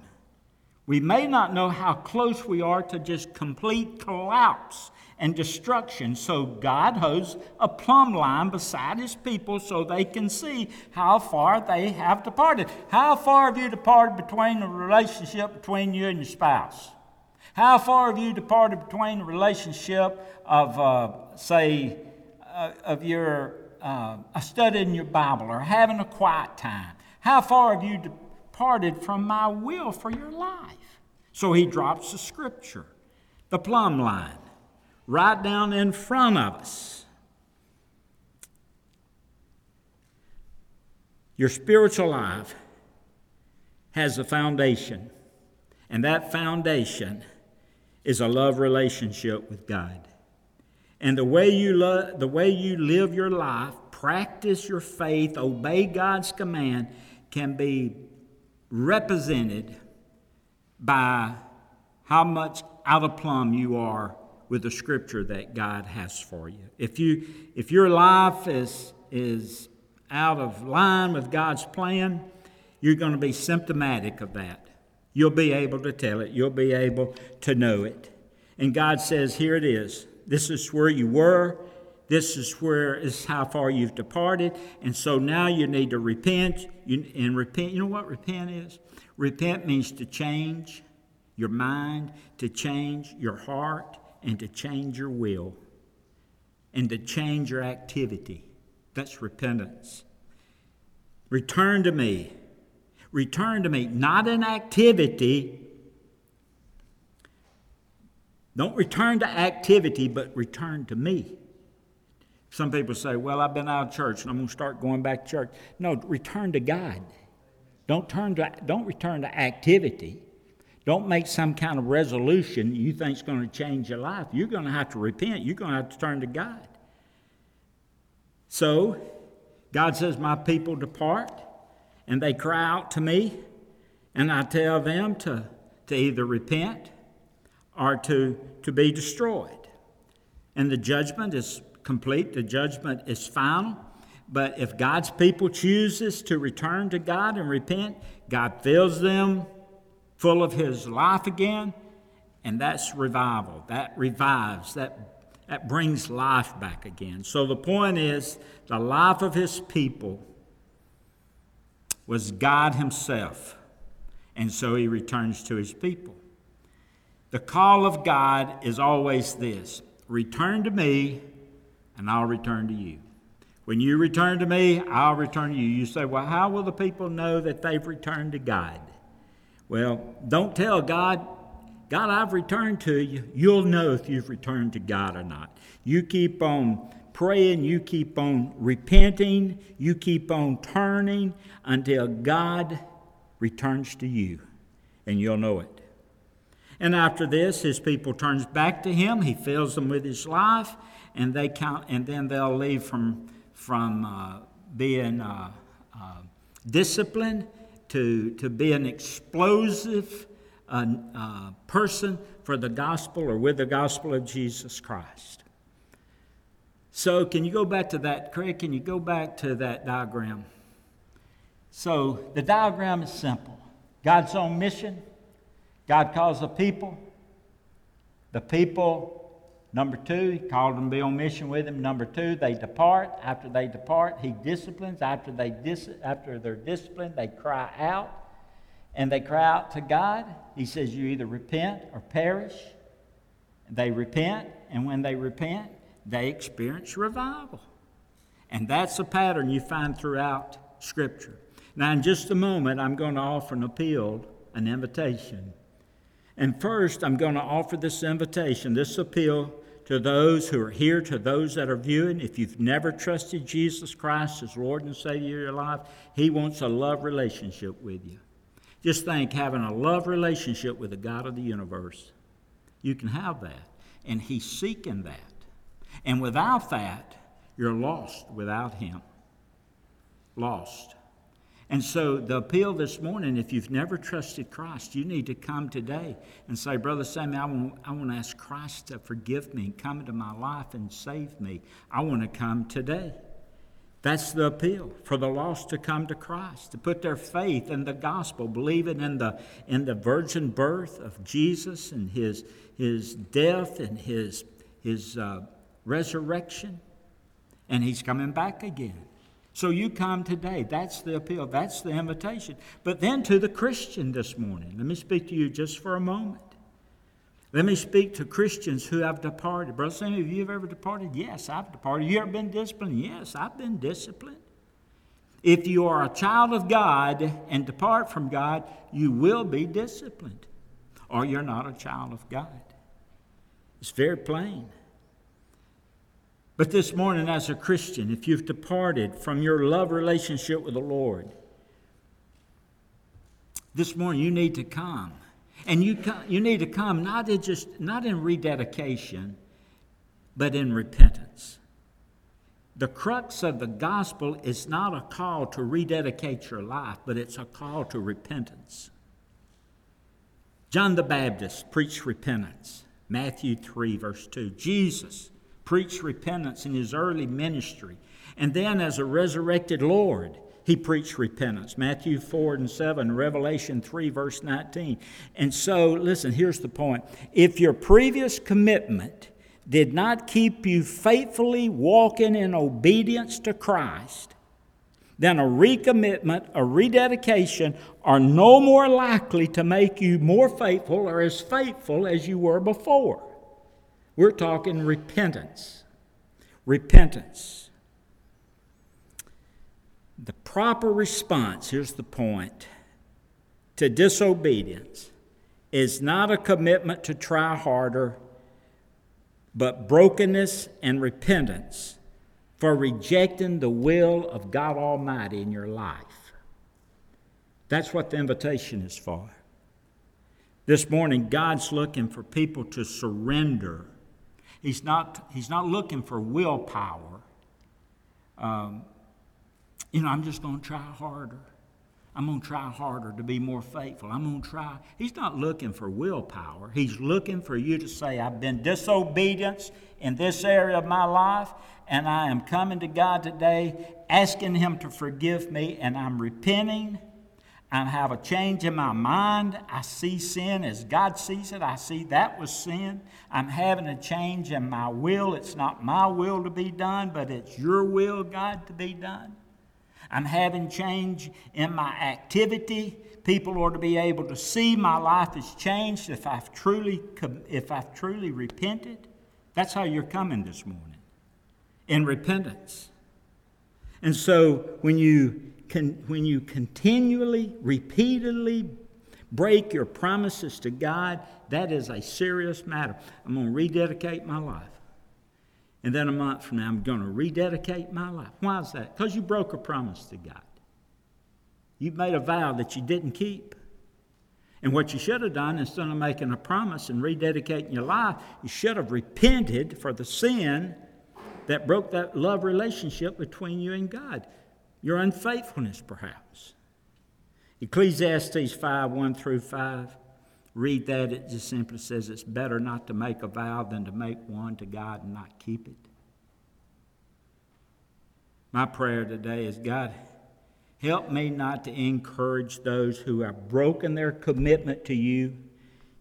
[SPEAKER 4] We may not know how close we are to just complete collapse and destruction. So God holds a plumb line beside his people so they can see how far they have departed. How far have you departed between the relationship between you and your spouse? How far have you departed between the relationship of, uh, say, uh, of your uh, studying your Bible or having a quiet time? How far have you departed from my will for your life? So he drops the scripture, the plumb line, right down in front of us. Your spiritual life has a foundation, And that foundation is a love relationship with God. And the way you, lo- the way you live your life, practice your faith, obey God's command, can be represented by how much out of plumb you are with the scripture that God has for you. If you if your life is is out of line with God's plan, you're going to be symptomatic of that. You'll be able to tell it. You'll be able to know it. And God says, "Here it is. This is where you were. This is where is how far you've departed. And so now you need to repent. You, and repent. You know what repent is? Repent means to change your mind, to change your heart, and to change your will, and to change your activity. That's repentance. Return to me. Return to me, not an activity. Don't return to activity, but return to me. Some people say, Well, I've been out of church and I'm going to start going back to church. No, return to God. Don't, turn to, don't return to activity. Don't make some kind of resolution you think is going to change your life. You're going to have to repent. You're going to have to turn to God. So, God says, My people depart, and they cry out to me, and I tell them to, to either repent or to, to be destroyed. And the judgment is complete, the judgment is final. But if God's people chooses to return to God and repent, God fills them full of His life again, and that's revival. That revives, that, that brings life back again. So the point is the life of His people was God Himself, and so He returns to His people. The call of God is always this return to me, and I'll return to you. When you return to me, I'll return to you. You say, well, how will the people know that they've returned to God? Well, don't tell God, God, I've returned to you. You'll know if you've returned to God or not. You keep on praying, you keep on repenting, you keep on turning until God returns to you, and you'll know it. And after this, his people turns back to him. He fills them with his life, and they count, and then they'll leave from from uh, being uh, uh, disciplined to, to be an explosive uh, uh, person for the gospel or with the gospel of Jesus Christ. So, can you go back to that, Craig? Can you go back to that diagram? So, the diagram is simple God's own mission, God calls the people, the people Number two, he called them to be on mission with him. Number two, they depart. After they depart, he disciplines. After, they dis- after they're disciplined, they cry out. And they cry out to God. He says, You either repent or perish. They repent, and when they repent, they experience revival. And that's a pattern you find throughout Scripture. Now, in just a moment, I'm going to offer an appeal, an invitation. And first, I'm going to offer this invitation, this appeal to those who are here, to those that are viewing. If you've never trusted Jesus Christ as Lord and Savior of your life, He wants a love relationship with you. Just think having a love relationship with the God of the universe. You can have that. And He's seeking that. And without that, you're lost without Him. Lost. And so, the appeal this morning, if you've never trusted Christ, you need to come today and say, Brother Sammy, I want, I want to ask Christ to forgive me, come into my life and save me. I want to come today. That's the appeal for the lost to come to Christ, to put their faith in the gospel, believing in the, in the virgin birth of Jesus and his, his death and his, his uh, resurrection. And he's coming back again. So you come today. That's the appeal. That's the invitation. But then to the Christian this morning, let me speak to you just for a moment. Let me speak to Christians who have departed. Brother Sammy, have you ever departed? Yes, I've departed. You ever been disciplined? Yes, I've been disciplined. If you are a child of God and depart from God, you will be disciplined, or you're not a child of God. It's very plain. But this morning, as a Christian, if you've departed from your love relationship with the Lord, this morning you need to come And you, come, you need to come not in just not in rededication, but in repentance. The crux of the gospel is not a call to rededicate your life, but it's a call to repentance. John the Baptist preached repentance. Matthew 3, verse 2. Jesus preached repentance in his early ministry. And then, as a resurrected Lord, he preached repentance. Matthew 4 and 7, Revelation 3, verse 19. And so, listen, here's the point. If your previous commitment did not keep you faithfully walking in obedience to Christ, then a recommitment, a rededication are no more likely to make you more faithful or as faithful as you were before. We're talking repentance. Repentance. The proper response, here's the point, to disobedience is not a commitment to try harder but brokenness and repentance for rejecting the will of God Almighty in your life. That's what the invitation is for. This morning, God's looking for people to surrender. He's not, he's not looking for willpower. Um, you know, I'm just going to try harder. I'm going to try harder to be more faithful. I'm going to try. He's not looking for willpower. He's looking for you to say, I've been disobedient in this area of my life, and I am coming to God today asking Him to forgive me, and I'm repenting. I have a change in my mind. I see sin as God sees it. I see that was sin. I'm having a change in my will. It's not my will to be done, but it's your will, God, to be done. I'm having change in my activity. People are to be able to see my life has changed if I've truly, if I've truly repented. That's how you're coming this morning in repentance. And so when you, can, when you continually, repeatedly break your promises to God, that is a serious matter. I'm going to rededicate my life. And then a month from now, I'm going to rededicate my life. Why is that? Because you broke a promise to God. You made a vow that you didn't keep. And what you should have done, instead of making a promise and rededicating your life, you should have repented for the sin that broke that love relationship between you and God. Your unfaithfulness, perhaps. Ecclesiastes 5 1 through 5 read that, it just simply says it's better not to make a vow than to make one to God and not keep it. My prayer today is God, help me not to encourage those who have broken their commitment to you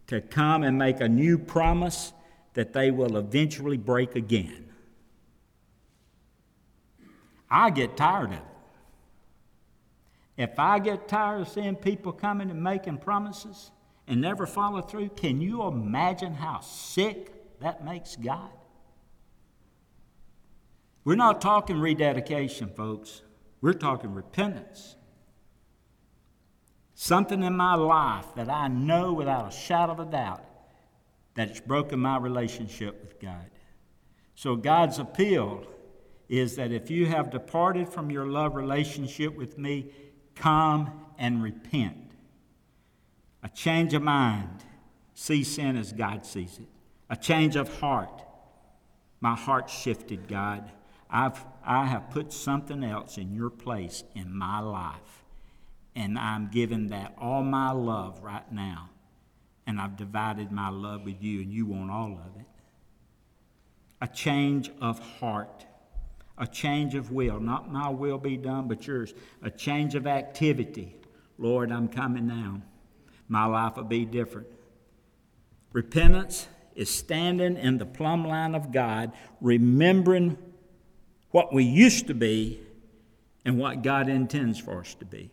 [SPEAKER 4] to come and make a new promise that they will eventually break again. I get tired of it. If I get tired of seeing people coming and making promises, and never follow through, can you imagine how sick that makes God? We're not talking rededication, folks. We're talking repentance. Something in my life that I know without a shadow of a doubt that it's broken my relationship with God. So God's appeal is that if you have departed from your love relationship with me, come and repent. A change of mind. See sin as God sees it. A change of heart. My heart shifted, God. I've, I have put something else in your place in my life. And I'm giving that all my love right now. And I've divided my love with you, and you want all of it. A change of heart. A change of will. Not my will be done, but yours. A change of activity. Lord, I'm coming now my life will be different. Repentance is standing in the plumb line of God, remembering what we used to be and what God intends for us to be.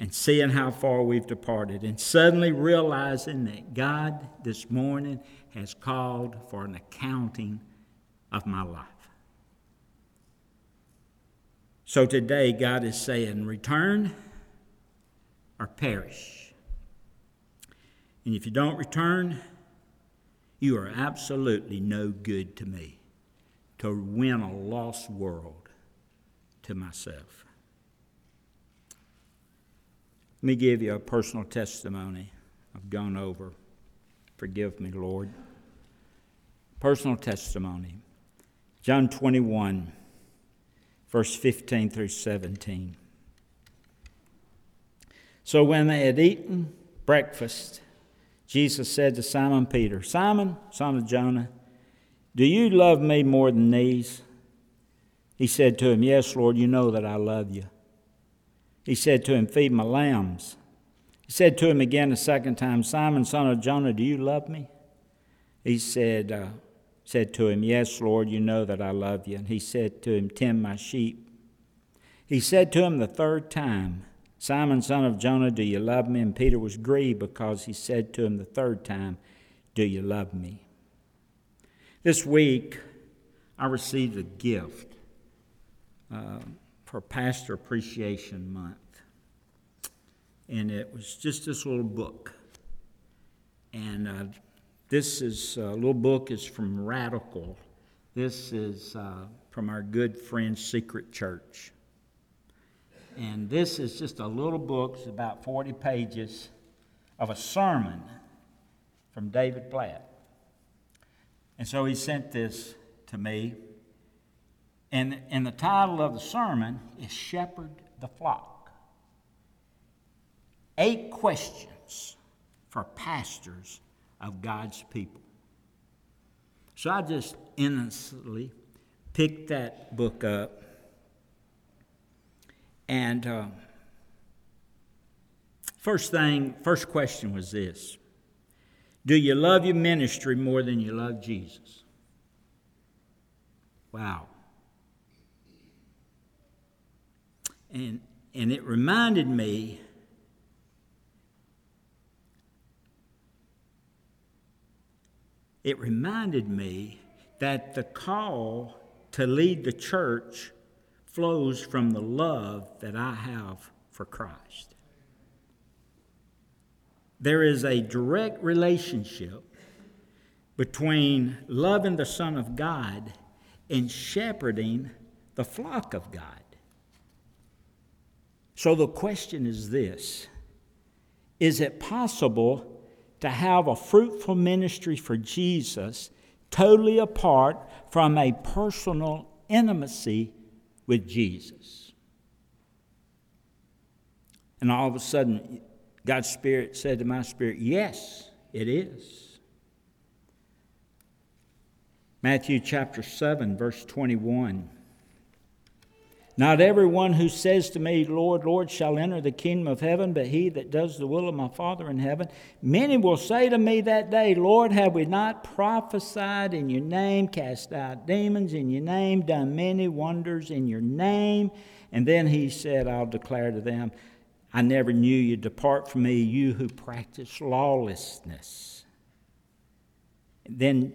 [SPEAKER 4] And seeing how far we've departed, and suddenly realizing that God this morning has called for an accounting of my life. So today, God is saying, Return or perish. And if you don't return, you are absolutely no good to me to win a lost world to myself. Let me give you a personal testimony, I've gone over. Forgive me, Lord. Personal testimony John 21, verse 15 through 17. So when they had eaten breakfast, Jesus said to Simon Peter, Simon, son of Jonah, do you love me more than these? He said to him, Yes, Lord, you know that I love you. He said to him, Feed my lambs. He said to him again a second time, Simon, son of Jonah, do you love me? He said, uh, said to him, Yes, Lord, you know that I love you. And he said to him, Tend my sheep. He said to him the third time, Simon, son of Jonah, do you love me? And Peter was grieved because he said to him the third time, Do you love me? This week, I received a gift uh, for Pastor Appreciation Month. And it was just this little book. And uh, this is a uh, little book is from Radical. This is uh, from our good friend Secret Church. And this is just a little book, it's about 40 pages of a sermon from David Platt. And so he sent this to me. And, and the title of the sermon is Shepherd the Flock. Eight questions for pastors of God's people. So I just innocently picked that book up. And uh, first thing, first question was this do you love your ministry more than you love Jesus? Wow. And, and it reminded me it reminded me that the call to lead the church flows from the love that I have for Christ there is a direct relationship between loving the Son of God and shepherding the flock of God. So the question is this Is it possible to have a fruitful ministry for Jesus totally apart from a personal intimacy with Jesus? And all of a sudden, God's Spirit said to my spirit, Yes, it is. Matthew chapter 7, verse 21. Not everyone who says to me, Lord, Lord, shall enter the kingdom of heaven, but he that does the will of my Father in heaven. Many will say to me that day, Lord, have we not prophesied in your name, cast out demons in your name, done many wonders in your name? And then he said, I'll declare to them, I never knew you. Depart from me, you who practice lawlessness. Then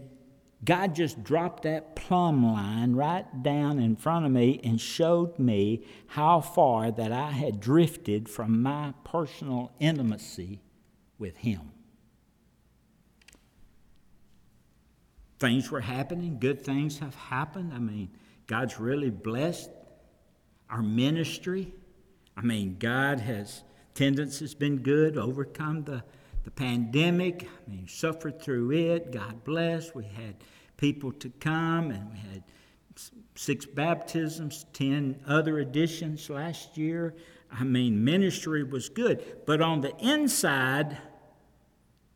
[SPEAKER 4] God just dropped that plumb line right down in front of me and showed me how far that I had drifted from my personal intimacy with Him. Things were happening, good things have happened. I mean, God's really blessed our ministry. I mean, God has, attendance has been good, overcome the, the pandemic. I mean, suffered through it. God bless. We had people to come, and we had six baptisms, 10 other additions last year. I mean, ministry was good. But on the inside,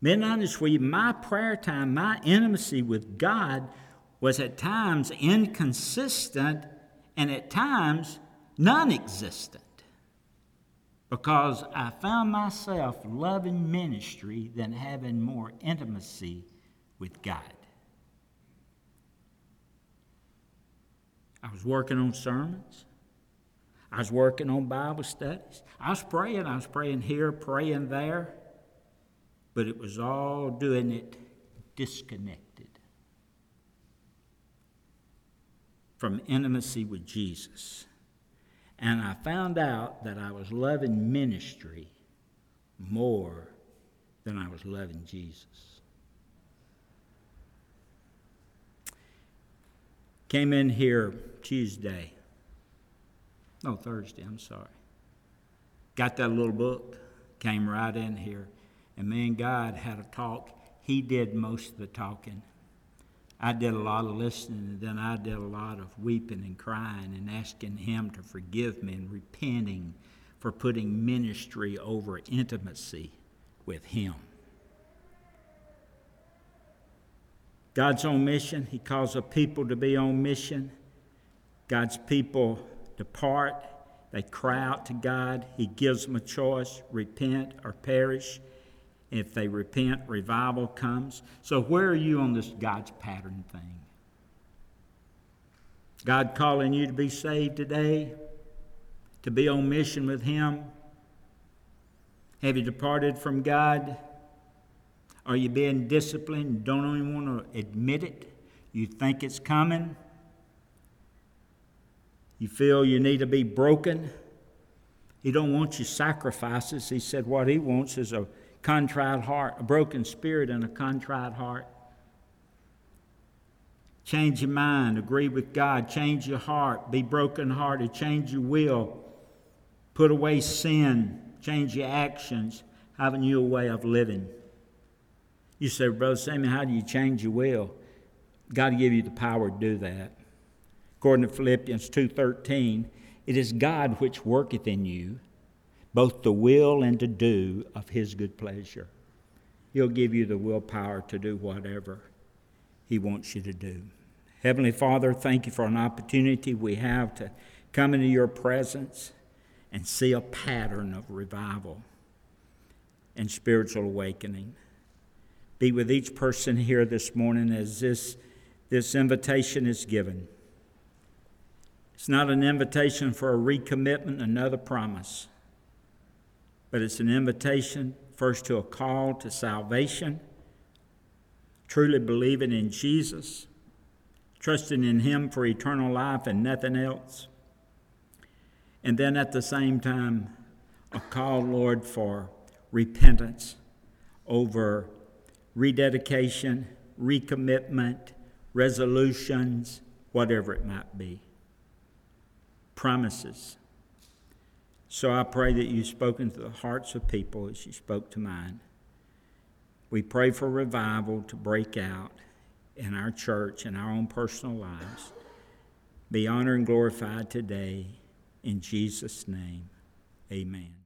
[SPEAKER 4] being honest with you, my prayer time, my intimacy with God was at times inconsistent and at times non existent because I found myself loving ministry than having more intimacy with God. I was working on sermons. I was working on Bible studies. I was praying. I was praying here, praying there. But it was all doing it disconnected from intimacy with Jesus. And I found out that I was loving ministry more than I was loving Jesus. Came in here Tuesday. No, Thursday, I'm sorry. Got that little book, came right in here. And me and God had a talk. He did most of the talking. I did a lot of listening, and then I did a lot of weeping and crying and asking Him to forgive me and repenting for putting ministry over intimacy with Him. God's on mission. He calls a people to be on mission. God's people depart. They cry out to God. He gives them a choice repent or perish. If they repent, revival comes. So, where are you on this God's pattern thing? God calling you to be saved today, to be on mission with Him? Have you departed from God? Are you being disciplined? Don't even want to admit it? You think it's coming? You feel you need to be broken? He don't want your sacrifices. He said what he wants is a contrite heart, a broken spirit and a contrite heart. Change your mind, agree with God, change your heart, be brokenhearted, change your will, put away sin, change your actions, have a new way of living. You say, Brother Sammy, how do you change your will? God give you the power to do that. According to Philippians 2:13, it is God which worketh in you both the will and to do of his good pleasure. He'll give you the willpower to do whatever he wants you to do. Heavenly Father, thank you for an opportunity we have to come into your presence and see a pattern of revival and spiritual awakening. Be with each person here this morning as this, this invitation is given. It's not an invitation for a recommitment, another promise, but it's an invitation first to a call to salvation, truly believing in Jesus, trusting in Him for eternal life and nothing else. And then at the same time, a call, Lord, for repentance over rededication, recommitment, resolutions, whatever it might be. Promises. So I pray that you've spoken to the hearts of people as you spoke to mine. We pray for revival to break out in our church and our own personal lives. Be honored and glorified today. In Jesus' name, amen.